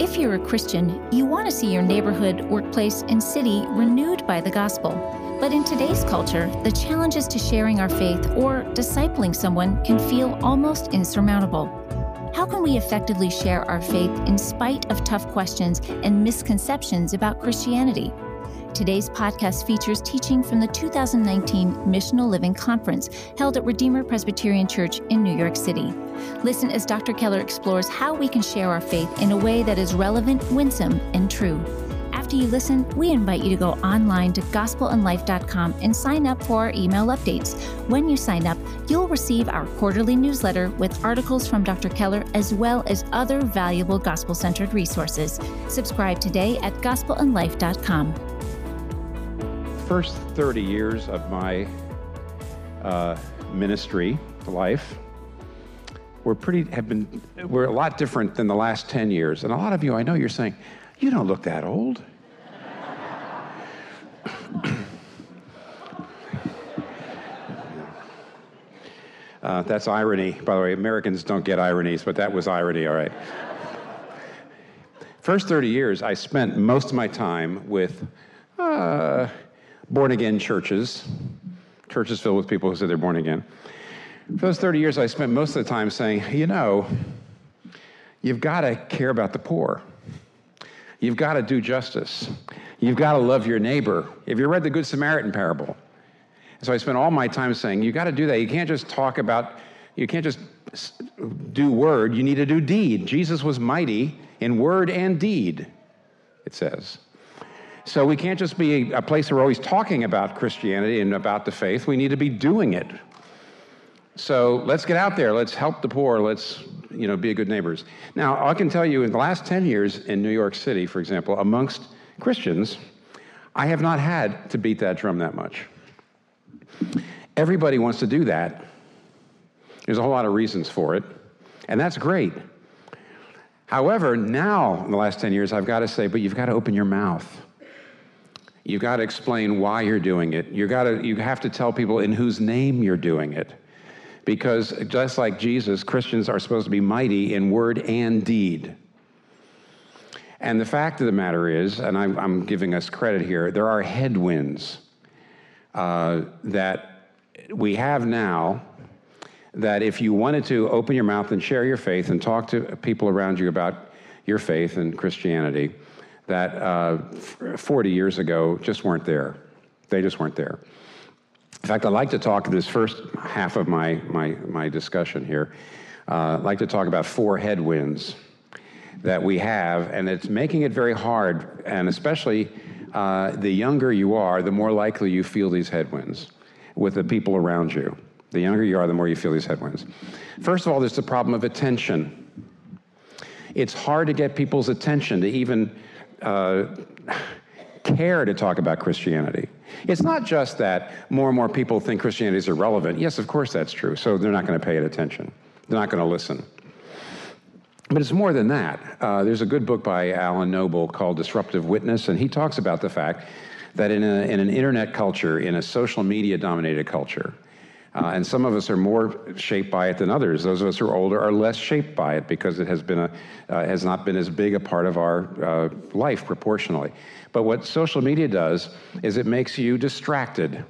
If you're a Christian, you want to see your neighborhood, workplace, and city renewed by the gospel. But in today's culture, the challenges to sharing our faith or discipling someone can feel almost insurmountable. How can we effectively share our faith in spite of tough questions and misconceptions about Christianity? Today's podcast features teaching from the 2019 Missional Living Conference held at Redeemer Presbyterian Church in New York City. Listen as Dr. Keller explores how we can share our faith in a way that is relevant, winsome, and true. After you listen, we invite you to go online to gospelinlife.com and sign up for our email updates. When you sign up, you'll receive our quarterly newsletter with articles from Dr. Keller as well as other valuable gospel centered resources. Subscribe today at gospelinlife.com first 30 years of my uh, ministry life were pretty have been were a lot different than the last 10 years. And a lot of you i know you're saying you don't look that old. Uh, that's irony. By the way americans don't get ironies but that was irony all right. First 30 years i spent most of my time with uh, born again churches, churches filled with people who say they're born again. For those 30 years, I spent most of the time saying, you know, you've got to care about the poor. You've got to do justice. You've got to love your neighbor. Have you read the Good Samaritan parable? So I spent all my time saying, you got to do that. You can't just talk about, you can't just do word, you need to do deed. Jesus was mighty in word and deed, it says. So we can't just be a place where we're always talking about Christianity and about the faith. We need to be doing it. So let's get out there. Let's help the poor. Let's you know be good neighbors. Now I can tell you, in the last ten years in New York City, for example, amongst Christians, I have not had to beat that drum that much. Everybody wants to do that. There's a whole lot of reasons for it, and that's great. However, now in the last 10 years, I've got to say, but you've got to open your mouth. You've got to explain why you're doing it. You got to you have to tell people in whose name you're doing it. Because just like Jesus, Christians are supposed to be mighty in word and deed. And the fact of the matter is, and I'm, I'm giving us credit here, there are headwinds uh, that we have now that if you wanted to open your mouth and share your faith and talk to people around you about your faith and Christianity, that uh, 40 years ago just weren't there. They just weren't there. In fact, I'd like to talk this first half of my, my, my discussion here. Uh, I'd like to talk about four headwinds that we have, and it's making it very hard, and especially uh, the younger you are, the more likely you feel these headwinds with the people around you. The younger you are, the more you feel these headwinds. First of all, there's the problem of attention. It's hard to get people's attention to even uh, care to talk about Christianity. It's not just that more and more people think Christianity is irrelevant. Yes, of course that's true. So they're not going to pay it attention. They're not going to listen. But it's more than that. Uh, there's a good book by Alan Noble called Disruptive Witness, and he talks about the fact that in, a, in an internet culture, in a social media dominated culture, uh, and some of us are more shaped by it than others. Those of us who are older are less shaped by it because it has been a uh, has not been as big a part of our uh, life proportionally. But what social media does is it makes you distracted.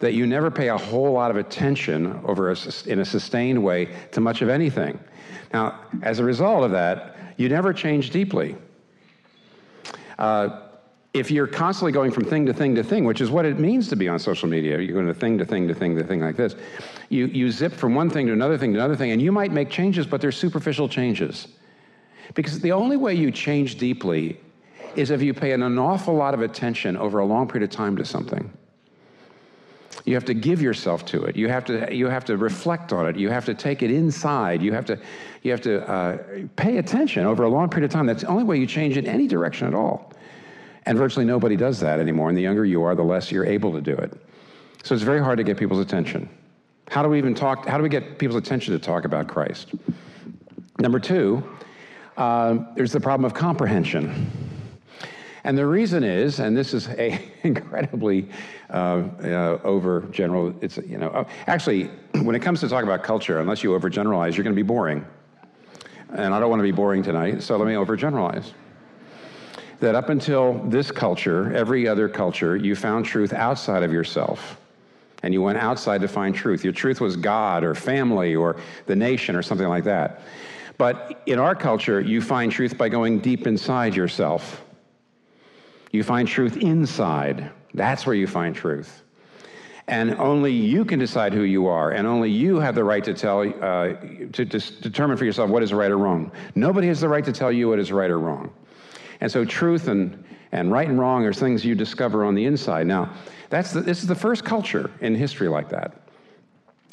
That you never pay a whole lot of attention over a, in a sustained way to much of anything. Now, as a result of that, you never change deeply. Uh, if you're constantly going from thing to thing to thing, which is what it means to be on social media, you're going to thing to thing to thing to thing like this, you, you zip from one thing to another thing to another thing, and you might make changes, but they're superficial changes. Because the only way you change deeply is if you pay an, an awful lot of attention over a long period of time to something. You have to give yourself to it. You have to, you have to reflect on it. You have to take it inside. You have to, you have to uh, pay attention over a long period of time. That's the only way you change in any direction at all. And virtually nobody does that anymore. And the younger you are, the less you're able to do it. So it's very hard to get people's attention. How do we even talk? How do we get people's attention to talk about Christ? Number two, uh, there's the problem of comprehension. And the reason is, and this is a incredibly uh, uh, over general. It's you know actually when it comes to talk about culture, unless you overgeneralize, you're going to be boring. and I don't want to be boring tonight, so let me overgeneralize. That up until this culture, every other culture, you found truth outside of yourself. And you went outside to find truth. Your truth was God or family or the nation or something like that. But in our culture, you find truth by going deep inside yourself. You find truth inside. That's where you find truth. And only you can decide who you are, and only you have the right to tell, uh, to, to determine for yourself what is right or wrong. Nobody has the right to tell you what is right or wrong. And so, truth and, and right and wrong are things you discover on the inside. Now, that's the, this is the first culture in history like that.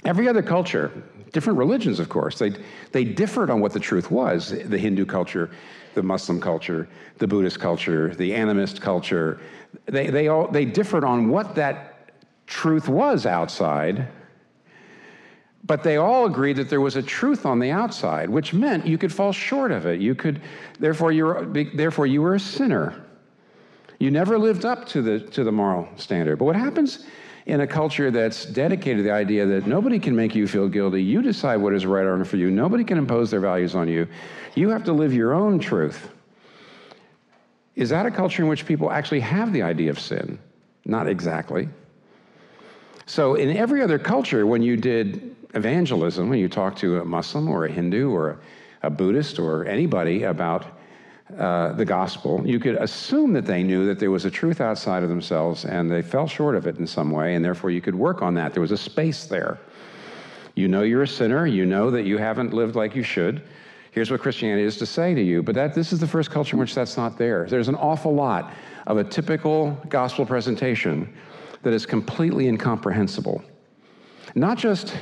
Every other culture, different religions, of course, they, they differed on what the truth was. The Hindu culture, the Muslim culture, the Buddhist culture, the animist culture, they, they, all, they differed on what that truth was outside, but they all agreed that there was a truth on the outside, which meant you could fall short of it. You could, therefore, you were, therefore you were a sinner. You never lived up to the, to the moral standard. But what happens in a culture that's dedicated to the idea that nobody can make you feel guilty, you decide what is right or wrong for you, nobody can impose their values on you, you have to live your own truth. Is that a culture in which people actually have the idea of sin? Not exactly. So, in every other culture, when you did evangelism, when you talked to a Muslim or a Hindu or a Buddhist or anybody about uh, the gospel, you could assume that they knew that there was a truth outside of themselves and they fell short of it in some way, and therefore you could work on that. There was a space there. You know you're a sinner, you know that you haven't lived like you should. Here's what Christianity is to say to you. But that, this is the first culture in which that's not there. There's an awful lot of a typical gospel presentation that is completely incomprehensible. Not just,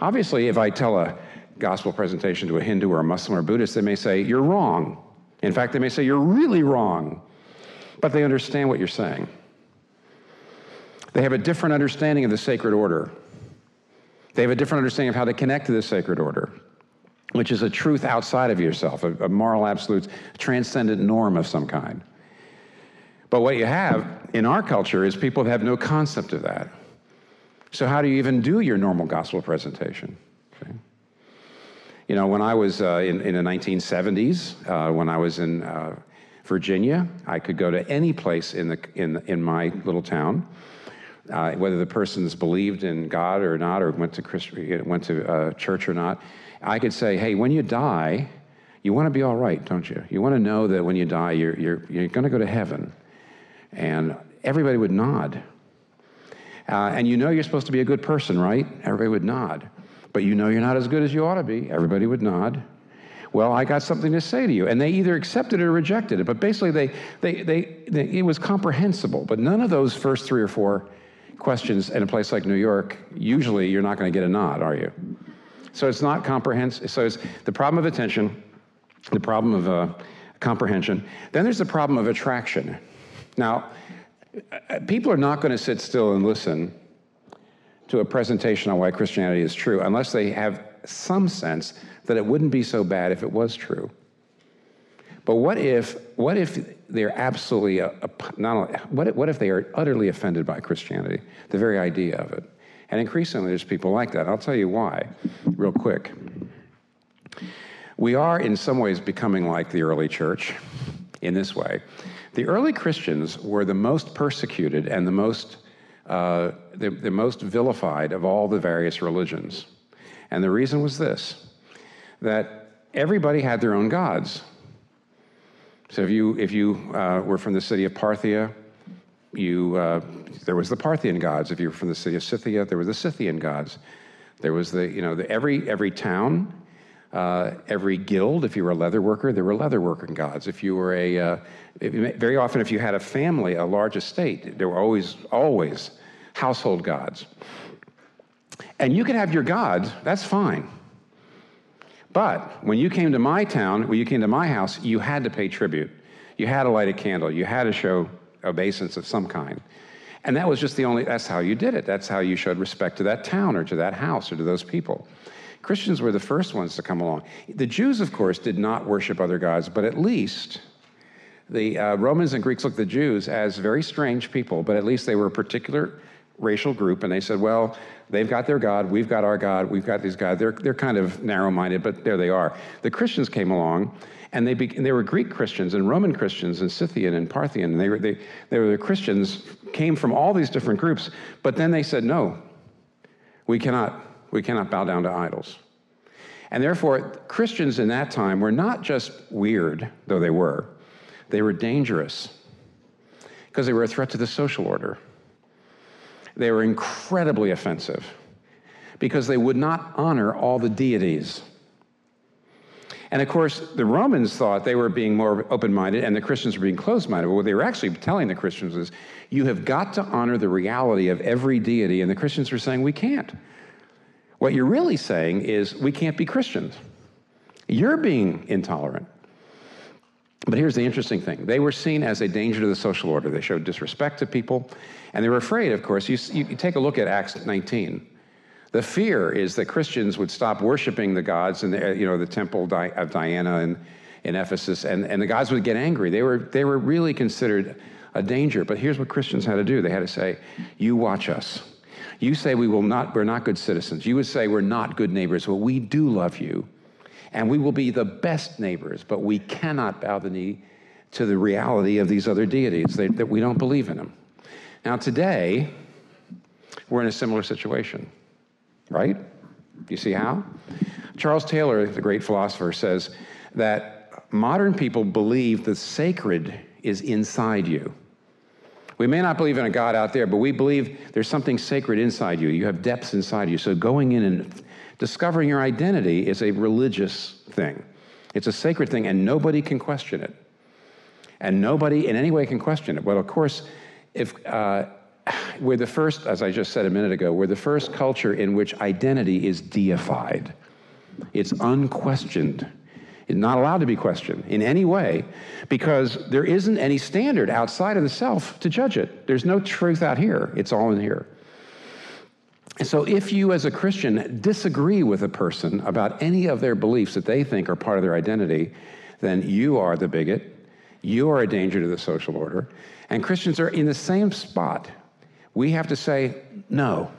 obviously, if I tell a gospel presentation to a Hindu or a Muslim or a Buddhist, they may say, You're wrong. In fact, they may say, You're really wrong. But they understand what you're saying. They have a different understanding of the sacred order. They have a different understanding of how to connect to the sacred order, which is a truth outside of yourself, a, a moral absolute, transcendent norm of some kind. But what you have in our culture is people have no concept of that. So, how do you even do your normal gospel presentation? Okay. You know, when I was uh, in, in, the 1970s, uh, when I was in uh, Virginia, I could go to any place in, the, in, in my little town, uh, whether the persons believed in God or not, or went to, Christ, went to uh, church or not. I could say, hey, when you die, you want to be all right, don't you? You want to know that when you die, you're, you're, you're going to go to heaven. And everybody would nod. Uh, and you know you're supposed to be a good person, right? Everybody would nod. But you know you're not as good as you ought to be. Everybody would nod. Well, I got something to say to you. And they either accepted it or rejected it. But basically, they, they, they, they, it was comprehensible. But none of those first three or four questions in a place like New York, usually you're not going to get a nod, are you? So it's not comprehensive. So it's the problem of attention, the problem of uh, comprehension. Then there's the problem of attraction. Now, people are not going to sit still and listen to a presentation on why Christianity is true unless they have some sense that it wouldn't be so bad if it was true. But what if, what if they're absolutely, a, a, not only, what, if, what if they are utterly offended by Christianity, the very idea of it? And increasingly, there's people like that. I'll tell you why, real quick. We are, in some ways, becoming like the early church in this way the early Christians were the most persecuted and the most, uh, the, the most vilified of all the various religions. And the reason was this that everybody had their own gods. So if you, if you uh, were from the city of Parthia, you, uh, there was the Parthian gods. If you were from the city of Scythia, there were the Scythian gods. There was the, you know, the, every, every town uh, every guild, if you were a leather worker, there were leather working gods. If you were a, uh, very often, if you had a family, a large estate, there were always, always household gods. And you could have your gods, that's fine. But when you came to my town, when you came to my house, you had to pay tribute. You had to light a candle. You had to show obeisance of some kind. And that was just the only, that's how you did it. That's how you showed respect to that town or to that house or to those people. Christians were the first ones to come along. The Jews, of course, did not worship other gods, but at least the uh, Romans and Greeks looked at the Jews as very strange people, but at least they were a particular racial group, and they said, well, they've got their God, we've got our God, we've got these gods. They're, they're kind of narrow minded, but there they are. The Christians came along, and they, be, they were Greek Christians and Roman Christians and Scythian and Parthian. And they were, they, they were the Christians, came from all these different groups, but then they said, no, we cannot, we cannot bow down to idols. And therefore, Christians in that time were not just weird, though they were, they were dangerous because they were a threat to the social order. They were incredibly offensive because they would not honor all the deities. And of course, the Romans thought they were being more open minded and the Christians were being closed minded. What they were actually telling the Christians is, you have got to honor the reality of every deity. And the Christians were saying, we can't. What you're really saying is, we can't be Christians. You're being intolerant. But here's the interesting thing they were seen as a danger to the social order. They showed disrespect to people, and they were afraid, of course. You, you, take a look at Acts 19. The fear is that Christians would stop worshiping the gods in the, uh, you know, the temple of Diana in, in Ephesus, and, and the gods would get angry. They were, they were really considered a danger. But here's what Christians had to do they had to say, You watch us. You say we will not, we're not good citizens. You would say we're not good neighbors. Well, we do love you and we will be the best neighbors, but we cannot bow the knee to the reality of these other deities, that we don't believe in them. Now, today, we're in a similar situation, right? You see how? Charles Taylor, the great philosopher, says that modern people believe the sacred is inside you. We may not believe in a God out there, but we believe there's something sacred inside you. You have depths inside you. So going in and Discovering your identity is a religious thing, it's a sacred thing, and nobody can question it. And nobody in any way can question it. Well, of course, if uh, we're the first, as I just said a minute ago, we're the first culture in which identity is deified. It's unquestioned. Not allowed to be questioned in any way because there isn't any standard outside of the self to judge it. There's no truth out here, it's all in here. So, if you as a Christian disagree with a person about any of their beliefs that they think are part of their identity, then you are the bigot. You are a danger to the social order. And Christians are in the same spot. We have to say, no.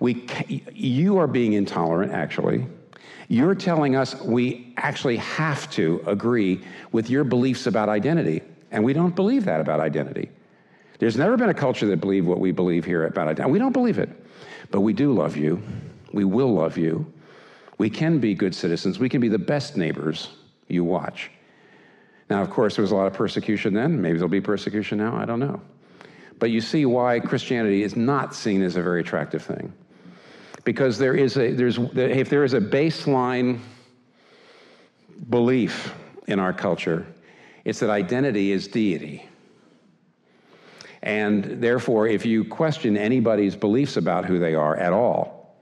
We, you are being intolerant, actually. You're telling us we actually have to agree with your beliefs about identity. And we don't believe that about identity. There's never been a culture that believed what we believe here about identity. We don't believe it. But we do love you. We will love you. We can be good citizens. We can be the best neighbors you watch. Now, of course, there was a lot of persecution then. Maybe there'll be persecution now. I don't know. But you see why Christianity is not seen as a very attractive thing. Because there is a, there's, if there is a baseline belief in our culture, it's that identity is deity. And therefore, if you question anybody's beliefs about who they are at all,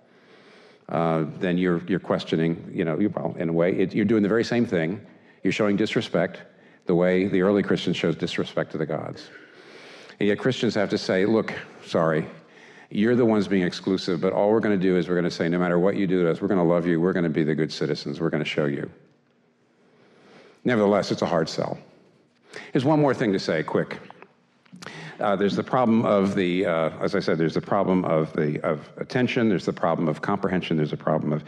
uh, then you're, you're questioning, you know, you, well, in a way, it, you're doing the very same thing. You're showing disrespect the way the early Christians showed disrespect to the gods. And yet Christians have to say, look, sorry, you're the ones being exclusive, but all we're going to do is we're going to say, no matter what you do to us, we're going to love you, we're going to be the good citizens, we're going to show you. Nevertheless, it's a hard sell. There's one more thing to say, quick. Uh, there's the problem of the, uh, as I said, there's the problem of the of attention. There's the problem of comprehension. There's a problem of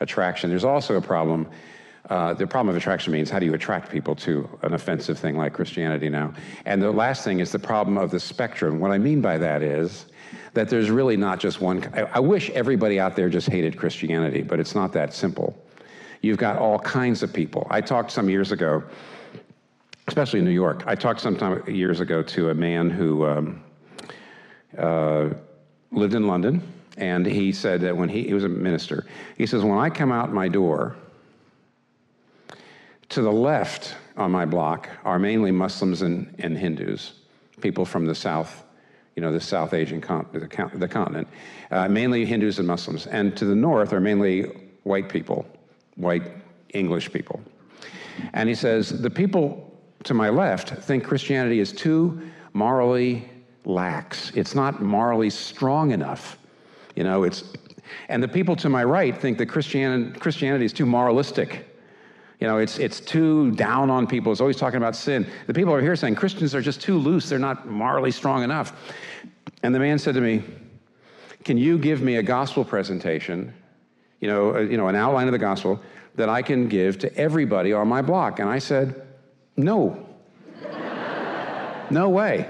attraction. There's also a problem. Uh, the problem of attraction means how do you attract people to an offensive thing like Christianity now? And the last thing is the problem of the spectrum. What I mean by that is that there's really not just one. I, I wish everybody out there just hated Christianity, but it's not that simple. You've got all kinds of people. I talked some years ago especially in New York. I talked some time years ago to a man who um, uh, lived in London, and he said that when he, he was a minister, he says, When I come out my door, to the left on my block are mainly Muslims and, and Hindus, people from the South, you know, the South Asian con- the, the, continent, uh, mainly Hindus and Muslims. And to the north are mainly white people, white English people. And he says, the people to my left think Christianity is too morally lax. It's not morally strong enough. You know, it's, and the people to my right think that Christian, Christianity is too moralistic. You know, it's, it's too down on people. It's always talking about sin. The people are here saying Christians are just too loose. They're not morally strong enough. And the man said to me, Can you give me a gospel presentation, you know, a, you know, an outline of the gospel that I can give to everybody on my block? And I said, No. no way.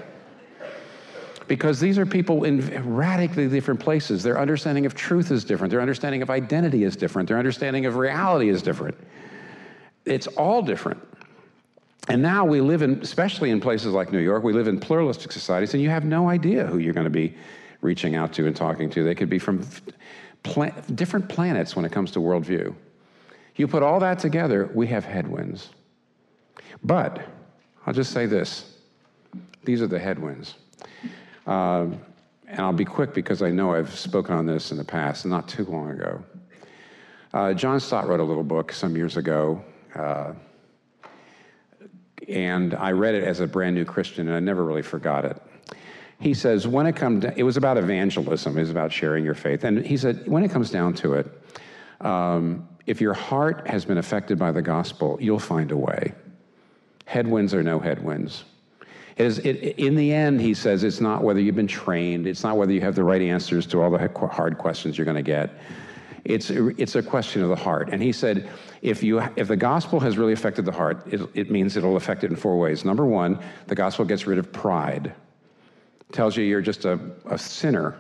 Because these are people in radically different places. Their understanding of truth is different. Their understanding of identity is different. Their understanding of reality is different. It's all different. And now we live in, especially in places like New York, we live in pluralistic societies, and you have no idea who you're going to be reaching out to and talking to. They could be from pla- different planets when it comes to worldview. You put all that together, we have headwinds. But I'll just say this these are the headwinds. Um, and I'll be quick because I know I've spoken on this in the past, not too long ago. Uh, John Stott wrote a little book some years ago uh, and I read it as a brand new Christian, and I never really forgot it. He says, when it comes, it was about evangelism, it was about sharing your faith. And he said, when it comes down to it, um, if your heart has been affected by the gospel, you'll find a way. Headwinds or no headwinds. It is, it, in the end, he says, it's not whether you've been trained, it's not whether you have the right answers to all the hard questions you're going to get. It's, it's a question of the heart. And he said, if, you, if the gospel has really affected the heart, it, it means it'll affect it in four ways. Number one, the gospel gets rid of pride, tells you you're just a, a sinner.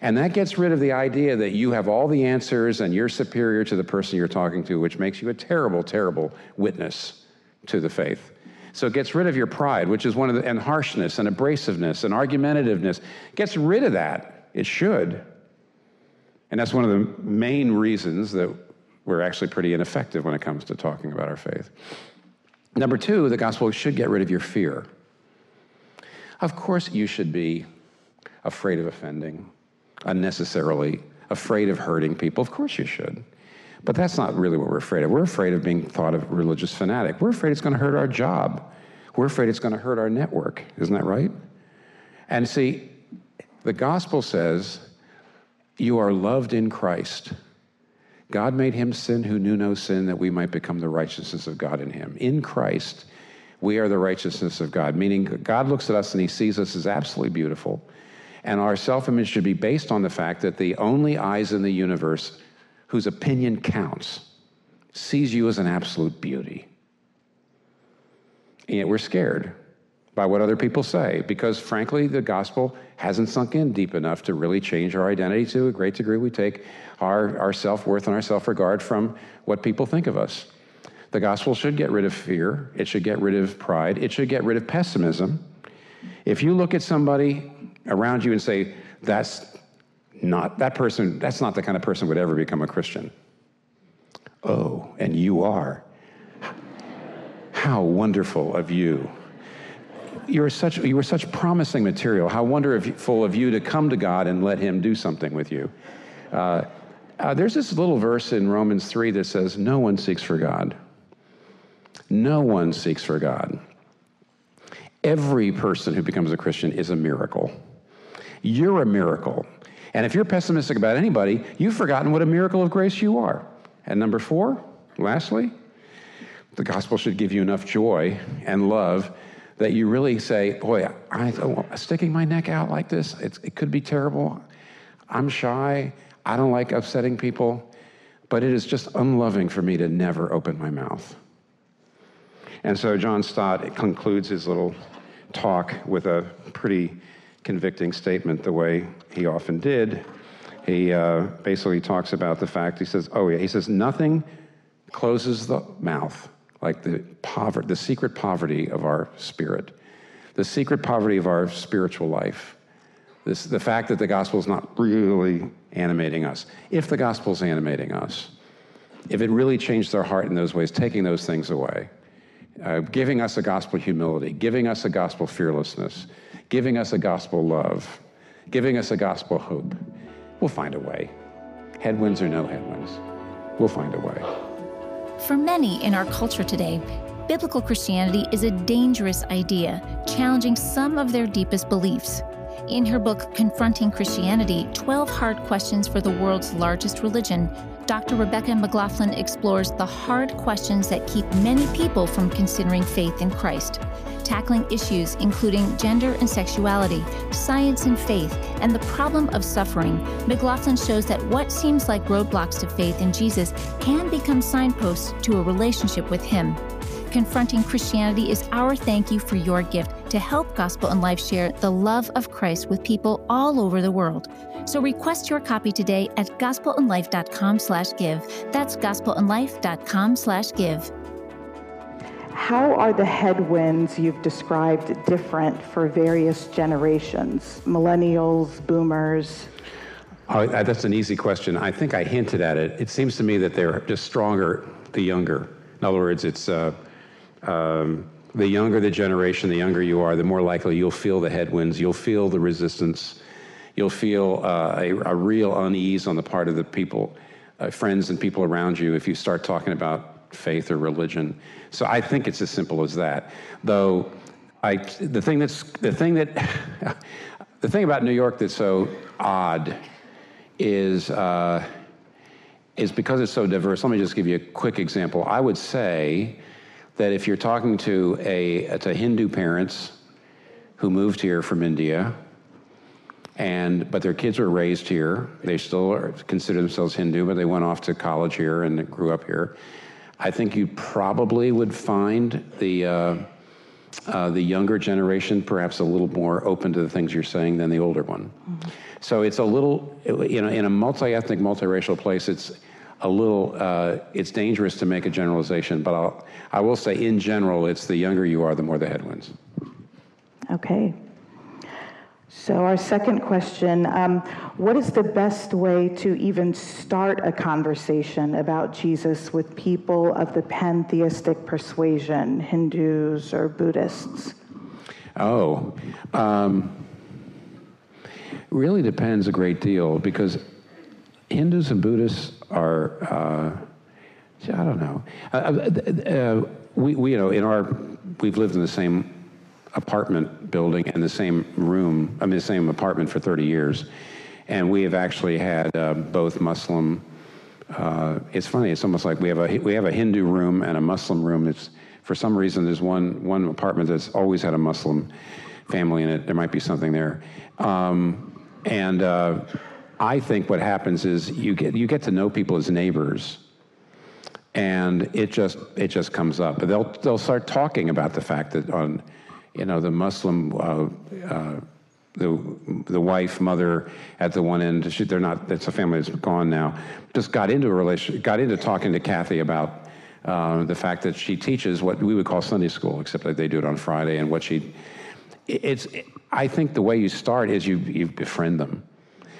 And that gets rid of the idea that you have all the answers and you're superior to the person you're talking to, which makes you a terrible, terrible witness to the faith. So it gets rid of your pride, which is one of the, and harshness and abrasiveness and argumentativeness. Gets rid of that. It should. And that's one of the main reasons that we're actually pretty ineffective when it comes to talking about our faith. Number two, the gospel should get rid of your fear. Of course, you should be afraid of offending, unnecessarily afraid of hurting people. Of course, you should. But that's not really what we're afraid of. We're afraid of being thought of religious fanatic. We're afraid it's going to hurt our job. We're afraid it's going to hurt our network. Isn't that right? And see, the gospel says you are loved in Christ. God made him sin who knew no sin that we might become the righteousness of God in him. In Christ, we are the righteousness of God, meaning God looks at us and he sees us as absolutely beautiful. And our self image should be based on the fact that the only eyes in the universe whose opinion counts sees you as an absolute beauty. And yet we're scared by what other people say because, frankly, the gospel hasn't sunk in deep enough to really change our identity to a great degree. We take our, our self worth and our self regard from what people think of us. The gospel should get rid of fear, it should get rid of pride, it should get rid of pessimism. If you look at somebody around you and say, that's not that person, that's not the kind of person would ever become a Christian. Oh, and you are. How wonderful of you you were such you were such promising material. How wonderful of you to come to God and let Him do something with you. Uh, uh, there's this little verse in Romans three that says, "No one seeks for God. No one seeks for God." Every person who becomes a Christian is a miracle. You're a miracle. And if you're pessimistic about anybody, you've forgotten what a miracle of grace you are. And number four, lastly, the gospel should give you enough joy and love that you really say, boy, I, sticking my neck out like this, it could be terrible. I'm shy. I don't like upsetting people, but it is just unloving for me to never open my mouth. And so John Stott concludes his little talk with a pretty convicting statement, the way he often did. He uh, basically talks about the fact, he says, oh yeah, he says, nothing closes the mouth like the poverty, the secret poverty of our spirit, the secret poverty of our spiritual life. This, the fact that the gospel is not really animating us. If the gospel is animating us, if it really changed our heart in those ways, taking those things away, uh, giving us a gospel humility, giving us a gospel fearlessness, giving us a gospel love, giving us a gospel hope, we'll find a way. Headwinds or no headwinds, we'll find a way. For many in our culture today, biblical Christianity is a dangerous idea, challenging some of their deepest beliefs. In her book, Confronting Christianity 12 Hard Questions for the World's Largest Religion, Dr. Rebecca McLaughlin explores the hard questions that keep many people from considering faith in Christ, tackling issues including gender and sexuality, science and faith, and the problem of suffering. McLaughlin shows that what seems like roadblocks to faith in Jesus can become signposts to a relationship with Him. Confronting Christianity is our thank you for your gift to help Gospel in Life share the love of Christ with people all over the world. So request your copy today at gospelinlife.com slash give. That's gospelinlife.com slash give. How are the headwinds you've described different for various generations, millennials, boomers? Oh, that's an easy question. I think I hinted at it. It seems to me that they're just stronger the younger. In other words, it's uh, um, the younger the generation, the younger you are, the more likely you'll feel the headwinds, you'll feel the resistance, you'll feel uh, a, a, real unease on the part of the people, uh, friends and people around you if you start talking about faith or religion. So I think it's as simple as that. Though I, the thing that's the thing that the thing about New York that's so odd is uh, is because it's so diverse. Let me just give you a quick example. I would say that if you're talking to a to Hindu parents who moved here from India, and but their kids were raised here, they still are, consider themselves Hindu, but they went off to college here and grew up here. I think you probably would find the uh, uh, the younger generation perhaps a little more open to the things you're saying than the older one. Mm-hmm. So it's a little, you know, in a multi-ethnic, multiracial place, it's a little, uh, it's dangerous to make a generalization, but I'll, I will say in general, it's the younger you are, the more the headwinds. Okay. So, our second question um, What is the best way to even start a conversation about Jesus with people of the pantheistic persuasion, Hindus or Buddhists? Oh, um, really depends a great deal because Hindus and Buddhists are, uh, I don't know. Uh, uh, uh, we, we, you know, in our, we've lived in the same apartment building and the same room, I mean, the same apartment for 30 years. And we have actually had uh, both Muslim, uh, it's funny, it's almost like we have, a, we have a Hindu room and a Muslim room. It's, for some reason, there's one, one apartment that's always had a Muslim family in it. There might be something there. Um, and uh, I think what happens is you get you get to know people as neighbors, and it just it just comes up. They'll they'll start talking about the fact that on, you know, the Muslim. Uh, uh, the the wife mother at the one end she, they're not it's a family that's gone now just got into a relation got into talking to Kathy about uh, the fact that she teaches what we would call Sunday school except that they do it on Friday and what she it's I think the way you start is you you befriend them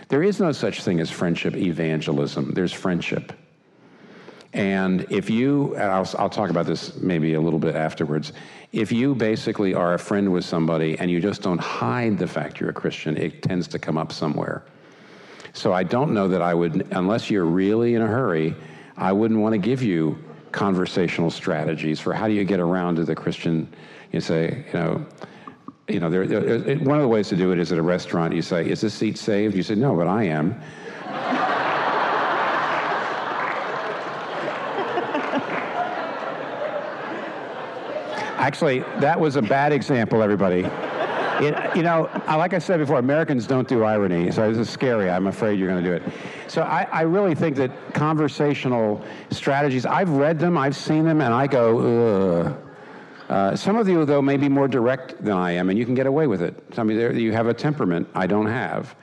there is no such thing as friendship evangelism, there's friendship. And if you, and I'll, I'll talk about this maybe a little bit afterwards, if you basically are a friend with somebody and you just don't hide the fact you're a Christian, it tends to come up somewhere. So I don't know that I would, unless you're really in a hurry, I wouldn't want to give you conversational strategies for how do you get around to the Christian. You say, you know, you know, there, there, one of the ways to do it is at a restaurant. You say, "Is this seat saved?" You say, "No, but I am." Actually, that was a bad example, everybody. It, you know, like I said before, Americans don't do irony, so this is scary. I'm afraid you're going to do it. So I, I, really think that conversational strategies, I've read them, I've seen them, and I go, ugh. Uh, some of you, though, may be more direct than I am, and you can get away with it. Some of you, you have a temperament I don't have,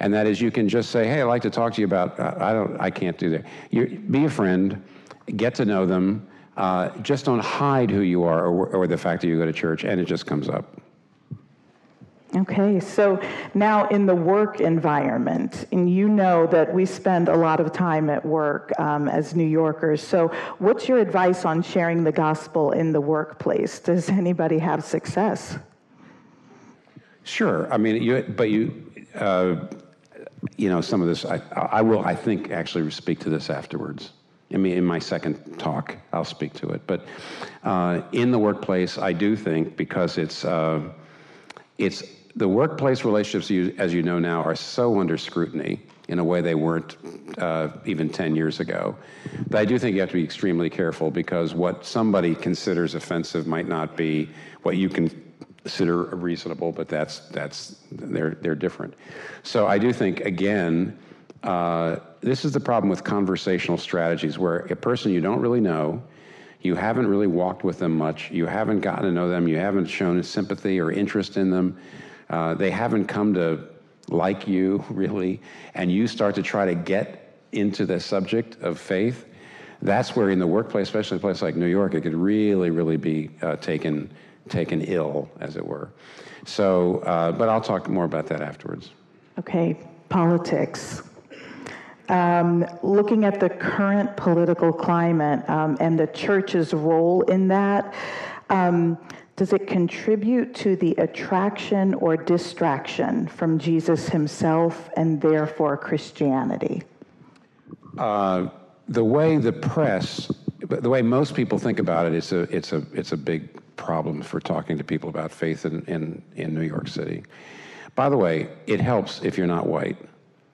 and that is you can just say, "Hey, I'd like to talk to you about." Uh, I don't. I can't do that. You, be a friend, get to know them. Uh, just don't hide who you are or, or the fact that you go to church, and it just comes up. Okay, so now in the work environment, and you know that we spend a lot of time at work um, as New Yorkers. So, what's your advice on sharing the gospel in the workplace? Does anybody have success? Sure. I mean, you, but you, uh, you know, some of this, I, I will, I think, actually speak to this afterwards. I mean, in my second talk, I'll speak to it. But uh, in the workplace, I do think because it's. Uh, it's the workplace relationships, as you know now, are so under scrutiny. in a way they weren't uh, even 10 years ago. But I do think you have to be extremely careful because what somebody considers offensive might not be what you consider reasonable, but that's, that's they're, they're different. So I do think, again, uh, this is the problem with conversational strategies where a person you don't really know, you haven't really walked with them much, you haven't gotten to know them, you haven't shown sympathy or interest in them, uh, they haven't come to like you, really, and you start to try to get into the subject of faith, that's where in the workplace, especially in a place like New York, it could really, really be uh, taken, taken ill, as it were. So, uh, but I'll talk more about that afterwards. Okay, politics. Um, looking at the current political climate um, and the church's role in that, um, does it contribute to the attraction or distraction from Jesus himself and therefore Christianity? Uh, the way the press, the way most people think about it, it's a, it's a, it's a big problem for talking to people about faith in, in, in New York City. By the way, it helps if you're not white.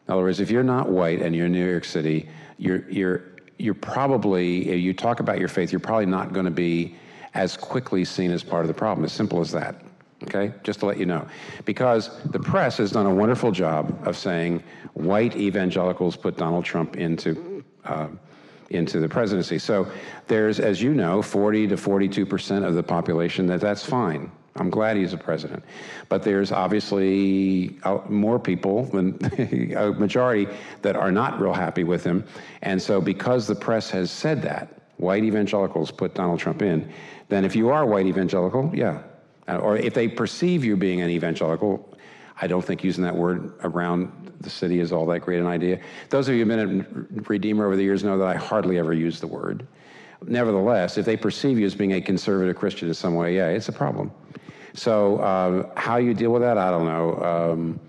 In other words, if you're not white and you're in New York City, you're, you're, you're probably, you talk about your faith, you're probably not going to be as quickly seen as part of the problem. As simple as that. Okay? Just to let you know. Because the press has done a wonderful job of saying white evangelicals put Donald Trump into. Uh, into the presidency. So there's, as you know, 40 to 42 percent of the population that that's fine. I'm glad he's a president. But there's obviously uh, more people than a majority that are not real happy with him. And so, because the press has said that, white evangelicals put Donald Trump in, then if you are white evangelical, yeah. Uh, or if they perceive you being an evangelical, I don't think using that word around the city is all that great an idea. Those of you who've been a Redeemer over the years know that I hardly ever use the word. Nevertheless, if they perceive you as being a conservative Christian in some way, yeah, it's a problem. So, uh, how you deal with that, I don't know. Um,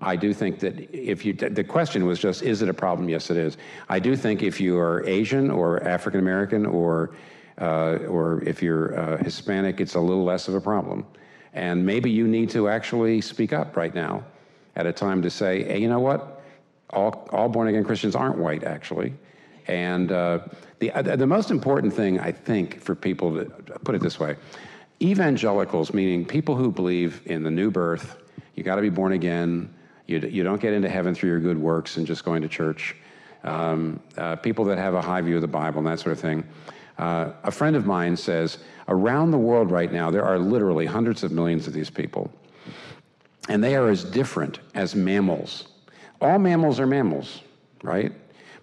I do think that if you, the question was just, is it a problem? Yes, it is. I do think if you are Asian or African American or uh, or if you're uh, Hispanic, it's a little less of a problem. And maybe you need to actually speak up right now at a time to say, hey, you know what? All, all born again Christians aren't white, actually. And uh, the, the most important thing, I think, for people to put it this way evangelicals, meaning people who believe in the new birth, you got to be born again, you, you don't get into heaven through your good works and just going to church, um, uh, people that have a high view of the Bible and that sort of thing uh, a friend of mine says around the world right now, there are literally hundreds of millions of these people. And they are as different as mammals. All mammals are mammals, right?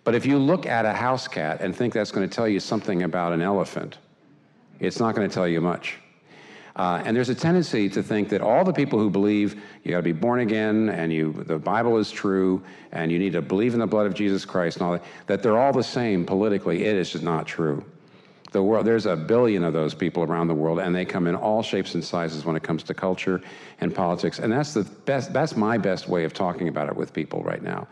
But if you look at a house cat and think that's going to tell you something about an elephant, it's not going to tell you much. Uh, and there's a tendency to think that all the people who believe you got to be born again and you, the Bible is true and you need to believe in the blood of Jesus Christ and all that, that they're all the same politically. It is just not true the world, there's a billion of those people around the world, and they come in all shapes and sizes when it comes to culture and politics. And that's the best, that's my best way of talking about it with people right now.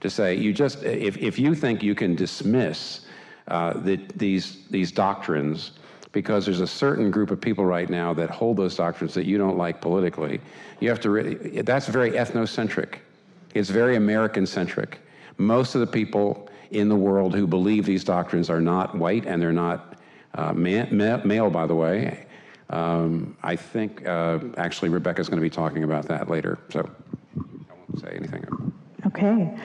To say, you just, if, if you think you can dismiss uh, the, these, these doctrines because there's a certain group of people right now that hold those doctrines that you don't like politically, you have to really, that's very ethnocentric. It's very American centric. Most of the people in the world who believe these doctrines are not white and they're not uh, male, by the way. Um, I think uh, actually Rebecca's going to be talking about that later, so I won't say anything. Okay.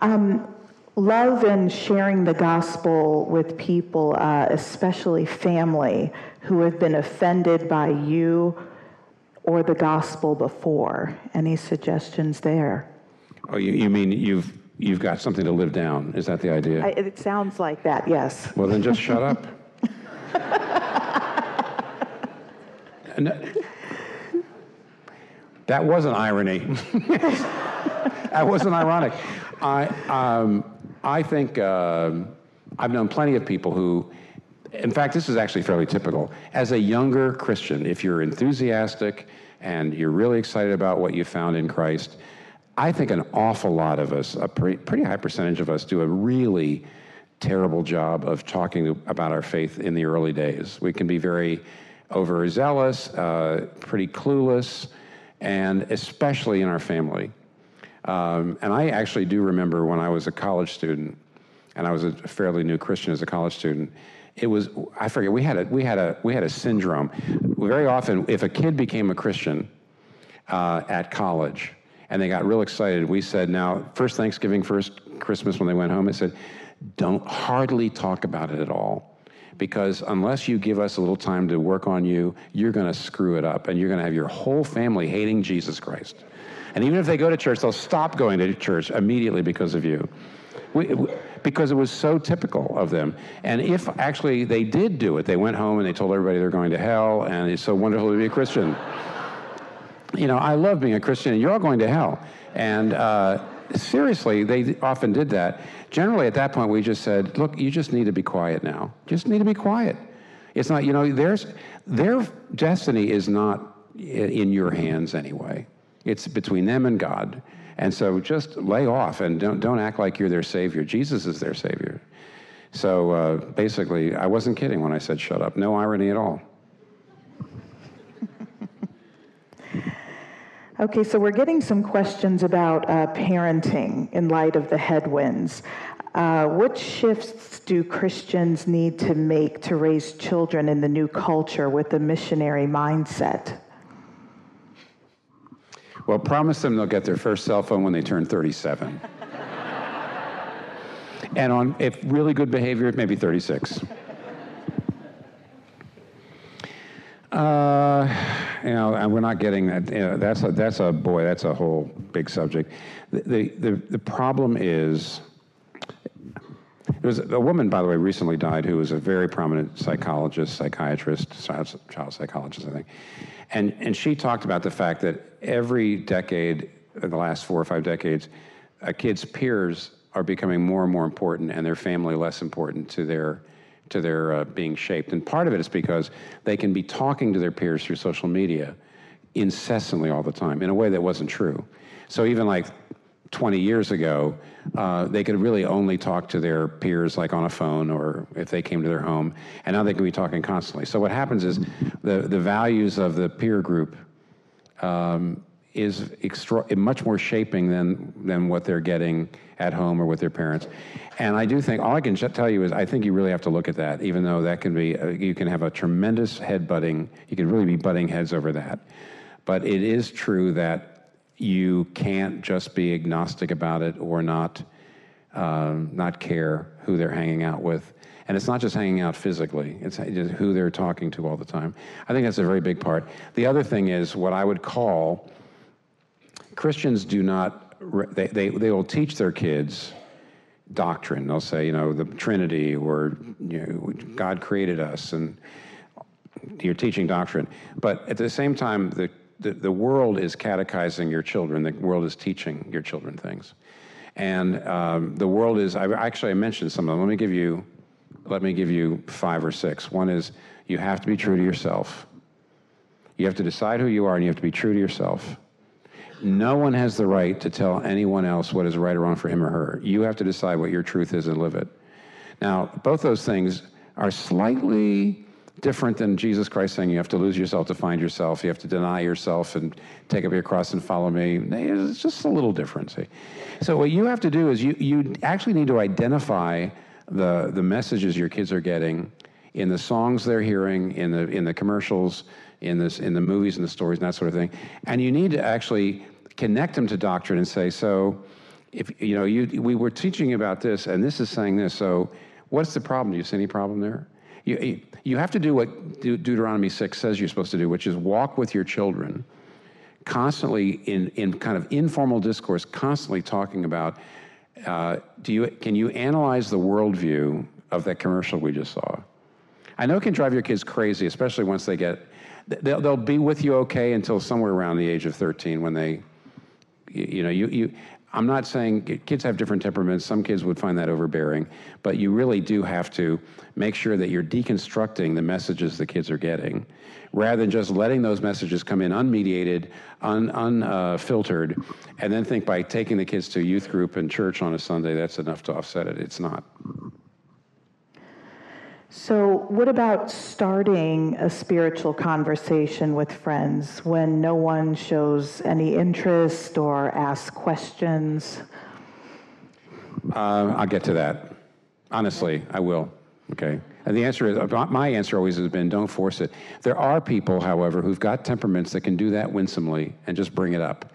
Um, love and sharing the gospel with people, uh, especially family, who have been offended by you or the gospel before. Any suggestions there? Oh, you, you mean you've you've got something to live down? Is that the idea? I, it sounds like that. Yes. Well, then just shut up. that wasn't irony. that wasn't ironic. I, um, I think uh, I've known plenty of people who, in fact, this is actually fairly typical. As a younger Christian, if you're enthusiastic and you're really excited about what you found in Christ, I think an awful lot of us, a pretty, pretty high percentage of us, do a really terrible job of talking about our faith in the early days. We can be very overzealous, uh, pretty clueless, and especially in our family. Um, and I actually do remember when I was a college student, and I was a fairly new Christian as a college student. It was I forget we had a we had a we had a syndrome. Very often, if a kid became a Christian uh, at college and they got real excited, we said, "Now, first Thanksgiving, first Christmas when they went home, it said, don't hardly talk about it at all." Because unless you give us a little time to work on you, you're going to screw it up and you're going to have your whole family hating Jesus Christ. And even if they go to church, they'll stop going to church immediately because of you. We, because it was so typical of them. And if actually they did do it, they went home and they told everybody they're going to hell, and it's so wonderful to be a Christian. you know, I love being a Christian, and you're all going to hell. And uh, seriously, they often did that. Generally, at that point, we just said, look, you just need to be quiet now. Just need to be quiet. It's not, you know, there's, their destiny is not in your hands anyway. It's between them and God. And so just lay off and don't, don't act like you're their Savior. Jesus is their Savior. So uh, basically, I wasn't kidding when I said shut up. No irony at all. Okay, so we're getting some questions about uh, parenting in light of the headwinds. Uh, what shifts do Christians need to make to raise children in the new culture with a missionary mindset? Well, promise them they'll get their first cell phone when they turn 37. and on, if really good behavior, maybe 36. Uh, you know, and we're not getting that. You know, that's a, that's a boy. That's a whole big subject. The, the, the, the problem is, there was a woman, by the way, recently died who was a very prominent psychologist, psychiatrist, child psychologist, I think. And, and she talked about the fact that every decade, in the last four or five decades, a kid's peers are becoming more and more important and their family less important to their to their uh, being shaped. And part of it is because they can be talking to their peers through social media incessantly all the time in a way that wasn't true. So even like 20 years ago, uh, they could really only talk to their peers like on a phone or if they came to their home. And now they can be talking constantly. So what happens is the, the values of the peer group um, is much more shaping than, than what they're getting at home or with their parents. And I do think, all I can tell you is I think you really have to look at that, even though that can be, uh, you can have a tremendous head butting, you can really be butting heads over that. But it is true that you can't just be agnostic about it or not um, not care who they're hanging out with. And it's not just hanging out physically, it's who they're talking to all the time. I think that's a very big part. The other thing is what I would call Christians do not, they, they, they will teach their kids doctrine. They'll say, you know, the Trinity or you know, God created us, and you're teaching doctrine. But at the same time, the the, the world is catechizing your children. The world is teaching your children things. And um, the world is, I, actually, I mentioned some of them. Let me give you, let me give you five or six. One is you have to be true to yourself. You have to decide who you are and you have to be true to yourself. No one has the right to tell anyone else what is right or wrong for him or her. You have to decide what your truth is and live it. Now, both those things are slightly different than Jesus Christ saying you have to lose yourself to find yourself. You have to deny yourself and take up your cross and follow me. It's just a little different. See? So what you have to do is you, you actually need to identify the, the messages your kids are getting in the songs they're hearing, in the, in the commercials, in, this, in the movies and the stories and that sort of thing. And you need to actually connect them to doctrine and say, so if, you know, you, we were teaching about this and this is saying this, so what's the problem? Do you see any problem there? You, you have to do what Deuteronomy 6 says you're supposed to do, which is walk with your children, constantly in, in kind of informal discourse, constantly talking about uh, do you, can you analyze the worldview of that commercial we just saw? I know it can drive your kids crazy, especially once they get, they'll, they'll be with you okay until somewhere around the age of 13 when they, you know, you, you, I'm not saying kids have different temperaments. Some kids would find that overbearing, but you really do have to make sure that you're deconstructing the messages the kids are getting rather than just letting those messages come in unmediated, unfiltered, un, uh, and then think by taking the kids to a youth group and church on a Sunday, that's enough to offset it. It's not. So, what about starting a spiritual conversation with friends when no one shows any interest or asks questions? Uh, I'll get to that. Honestly, I will. Okay. And the answer is my answer always has been don't force it. There are people, however, who've got temperaments that can do that winsomely and just bring it up.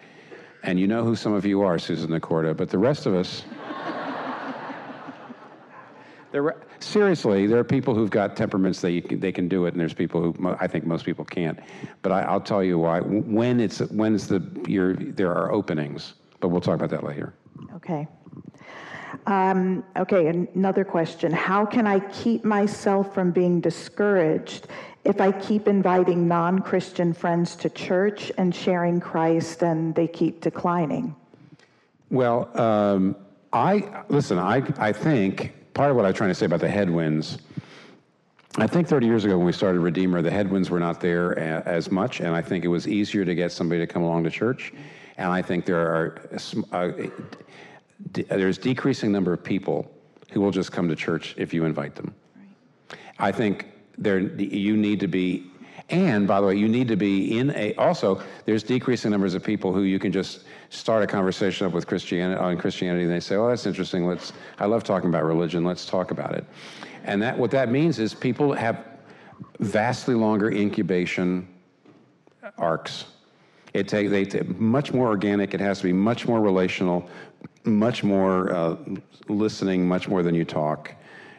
And you know who some of you are, Susan Nacorda, but the rest of us. There, seriously, there are people who've got temperaments that can, they can do it, and there's people who I think most people can't. But I, will tell you why. When it's when it's the there are openings, but we'll talk about that later. Okay. Um, okay, another question. How can I keep myself from being discouraged if I keep inviting non Christian friends to church and sharing Christ and they keep declining? Well, um, I listen, I, I think part of what I'm trying to say about the headwinds. I think 30 years ago when we started Redeemer, the headwinds were not there uh, as much, and I think it was easier to get somebody to come along to church. And I think there are uh, uh, uh, there's decreasing number of people who will just come to church if you invite them. Right. I think there you need to be and by the way you need to be in a also there's decreasing numbers of people who you can just start a conversation up with christianity on christianity and they say oh that's interesting. Let's i love talking about religion. Let's talk about it. And that what that means is people have vastly longer incubation arcs. It take they take much more organic. It has to be much more relational much more uh, listening much more than you talk.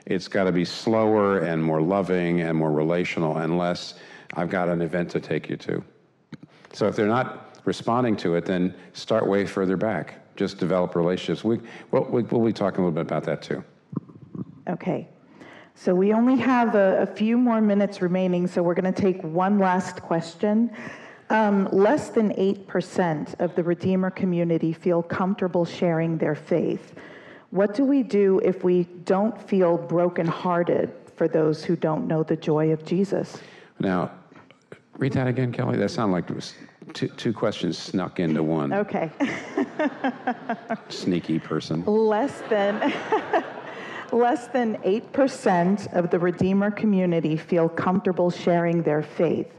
It's got to be slower and more loving and more relational and less, I've got an event to take you to. So if they're not responding to it, then start way further back. Just develop relationships. We, we'll, we'll be talking a little bit about that too. Okay. So we only have a, a few more minutes remaining, so we're going to take one last question. Um, less than 8% of the Redeemer community feel comfortable sharing their faith. What do we do if we don't feel brokenhearted for those who don't know the joy of Jesus? Now, read that again, Kelly. That sounded like two, two questions snuck into one. Okay. Sneaky person. Less than. Less than 8% of the Redeemer community feel comfortable sharing their faith.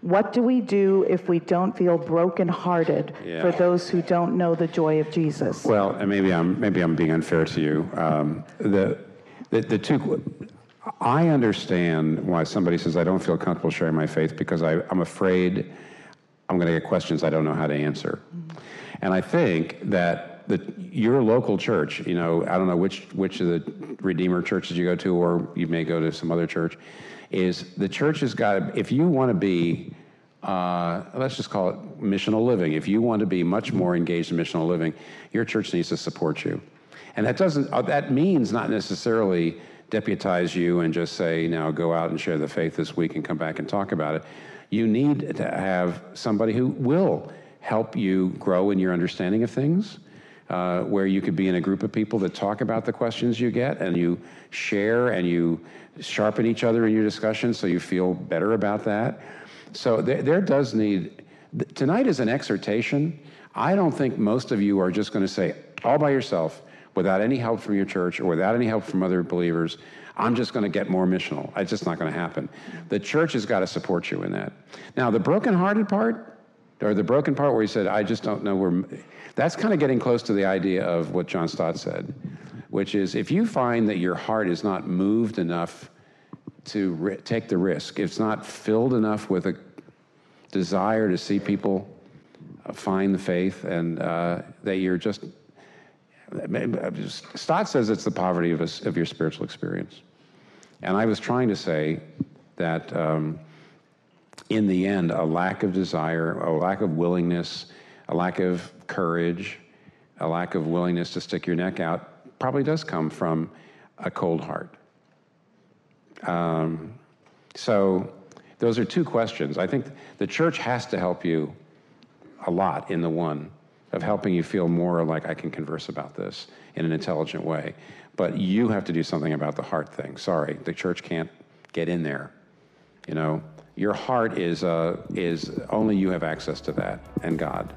What do we do if we don't feel brokenhearted yeah. for those who don't know the joy of Jesus? Well, and maybe I'm maybe I'm being unfair to you. Um, the, the the two. I understand why somebody says I don't feel comfortable sharing my faith because I, I'm afraid I'm going to get questions I don't know how to answer. Mm-hmm. And I think that the, your local church, you know, I don't know which which of the Redeemer churches you go to, or you may go to some other church is the church has got to, if you want to be, uh, let's just call it missional living, if you want to be much more engaged in missional living, your church needs to support you. And that doesn't, uh, that means not necessarily deputize you and just say, now go out and share the faith this week and come back and talk about it. You need to have somebody who will help you grow in your understanding of things. Uh, where you could be in a group of people that talk about the questions you get and you share and you sharpen each other in your discussion so you feel better about that. So there, there does need, tonight is an exhortation. I don't think most of you are just going to say, all by yourself, without any help from your church or without any help from other believers, I'm just going to get more missional. It's just not going to happen. The church has got to support you in that. Now, the brokenhearted part, or the broken part where he said, I just don't know where, that's kind of getting close to the idea of what John Stott said which is if you find that your heart is not moved enough to ri- take the risk, it's not filled enough with a desire to see people uh, find the faith, and uh, that you're just. Stott says it's the poverty of, a, of your spiritual experience. And I was trying to say that um, in the end, a lack of desire, a lack of willingness, a lack of courage, a lack of willingness to stick your neck out probably does come from a cold heart. Um, so, those are two questions. I think the church has to help you a lot in the one of helping you feel more like I can converse about this in an intelligent way. But you have to do something about the heart thing. Sorry, the church can't get in there. You know, your heart is uh, is only you have access to that and God.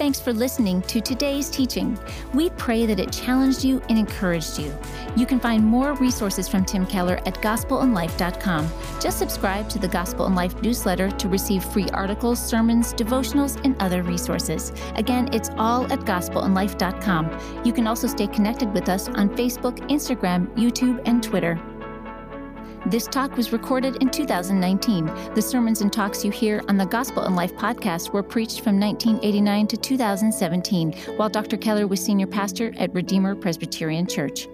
Thanks for listening to today's teaching. We pray that it challenged you and encouraged you. You can find more resources from Tim Keller at gospelinlife.com. Just subscribe to the Gospel in Life newsletter to receive free articles, sermons, devotionals, and other resources. Again, it's all at gospelinlife.com. You can also stay connected with us on Facebook, Instagram, YouTube, and Twitter. This talk was recorded in 2019. The sermons and talks you hear on the Gospel in Life podcast were preached from 1989 to 2017 while Dr. Keller was senior pastor at Redeemer Presbyterian Church.